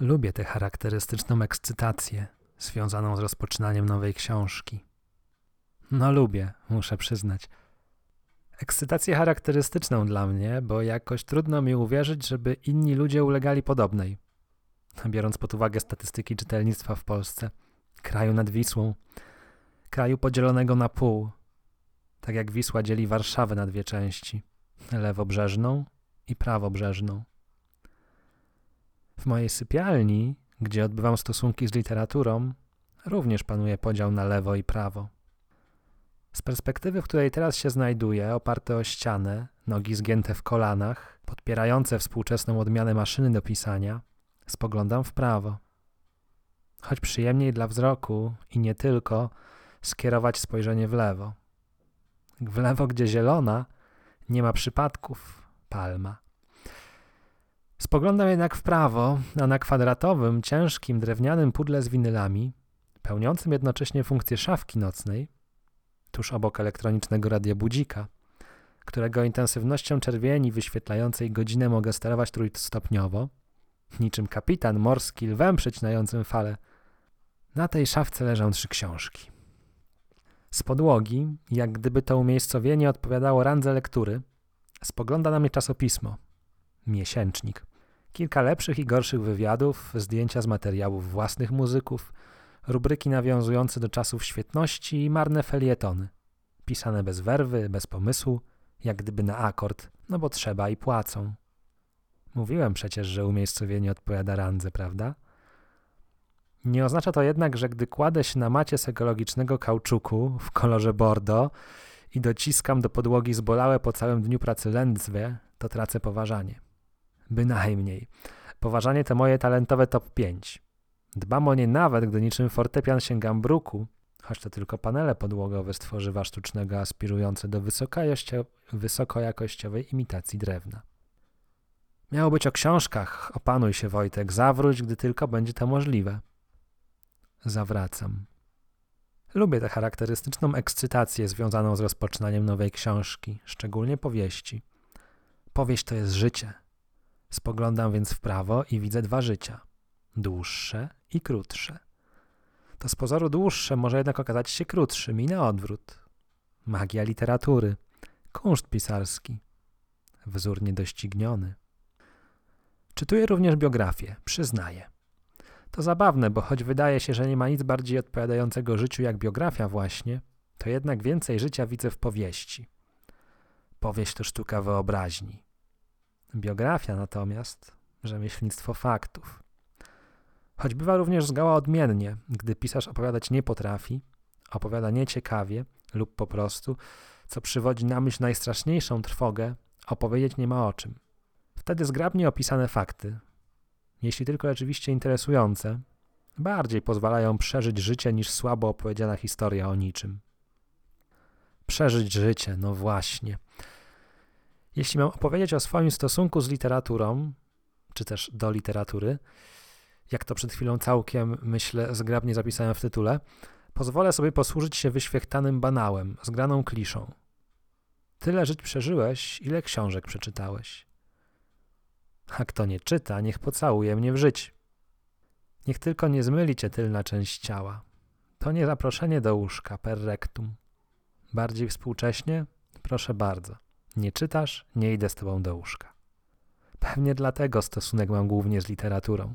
Lubię tę charakterystyczną ekscytację związaną z rozpoczynaniem nowej książki. No lubię, muszę przyznać. Ekscytację charakterystyczną dla mnie, bo jakoś trudno mi uwierzyć, żeby inni ludzie ulegali podobnej. Biorąc pod uwagę statystyki czytelnictwa w Polsce, kraju nad Wisłą, kraju podzielonego na pół, tak jak Wisła dzieli Warszawę na dwie części lewobrzeżną i prawobrzeżną. W mojej sypialni, gdzie odbywam stosunki z literaturą, również panuje podział na lewo i prawo. Z perspektywy, w której teraz się znajduję, oparte o ścianę, nogi zgięte w kolanach, podpierające współczesną odmianę maszyny do pisania, spoglądam w prawo. Choć przyjemniej dla wzroku i nie tylko skierować spojrzenie w lewo. W lewo, gdzie zielona, nie ma przypadków, palma. Spoglądam jednak w prawo, a na kwadratowym, ciężkim, drewnianym pudle z winylami, pełniącym jednocześnie funkcję szafki nocnej, tuż obok elektronicznego radia budzika, którego intensywnością czerwieni wyświetlającej godzinę mogę sterować trójstopniowo, niczym kapitan morski lwem przecinającym fale. Na tej szafce leżą trzy książki. Z podłogi, jak gdyby to umiejscowienie odpowiadało randze lektury, spogląda na mnie czasopismo. Miesięcznik. Kilka lepszych i gorszych wywiadów, zdjęcia z materiałów własnych muzyków, rubryki nawiązujące do czasów świetności i marne felietony. Pisane bez werwy, bez pomysłu, jak gdyby na akord, no bo trzeba i płacą. Mówiłem przecież, że umiejscowienie odpowiada randze, prawda? Nie oznacza to jednak, że gdy kładę się na macie z ekologicznego kauczuku w kolorze bordo i dociskam do podłogi zbolałe po całym dniu pracy lędźwie, to tracę poważanie. Bynajmniej. Poważanie to moje talentowe top 5. Dbam o nie nawet, gdy niczym fortepian sięgam bruku, choć to tylko panele podłogowe z tworzywa sztucznego aspirujące do wysokojakościowej imitacji drewna. Miało być o książkach. Opanuj się, Wojtek, zawróć, gdy tylko będzie to możliwe. Zawracam. Lubię tę charakterystyczną ekscytację związaną z rozpoczynaniem nowej książki, szczególnie powieści. Powieść to jest życie. Spoglądam więc w prawo i widzę dwa życia dłuższe i krótsze. To z pozoru dłuższe może jednak okazać się krótszym i na odwrót. Magia literatury, kunszt pisarski, wzór niedościgniony. Czytuję również biografię, przyznaję. To zabawne, bo choć wydaje się, że nie ma nic bardziej odpowiadającego życiu jak biografia właśnie, to jednak więcej życia widzę w powieści. Powieść to sztuka wyobraźni. Biografia natomiast rzemieślnictwo faktów. Choć bywa również zgoła odmiennie, gdy pisarz opowiadać nie potrafi, opowiada nieciekawie lub po prostu, co przywodzi na myśl najstraszniejszą trwogę, opowiedzieć nie ma o czym. Wtedy zgrabnie opisane fakty, jeśli tylko rzeczywiście interesujące, bardziej pozwalają przeżyć życie niż słabo opowiedziana historia o niczym. Przeżyć życie, no właśnie. Jeśli mam opowiedzieć o swoim stosunku z literaturą, czy też do literatury, jak to przed chwilą całkiem, myślę, zgrabnie zapisałem w tytule, pozwolę sobie posłużyć się wyświechtanym banałem, zgraną kliszą. Tyle żyć przeżyłeś, ile książek przeczytałeś. A kto nie czyta, niech pocałuje mnie w żyć. Niech tylko nie zmyli cię tylna część ciała. To nie zaproszenie do łóżka per rectum. Bardziej współcześnie? Proszę bardzo. Nie czytasz, nie idę z tobą do łóżka. Pewnie dlatego stosunek mam głównie z literaturą.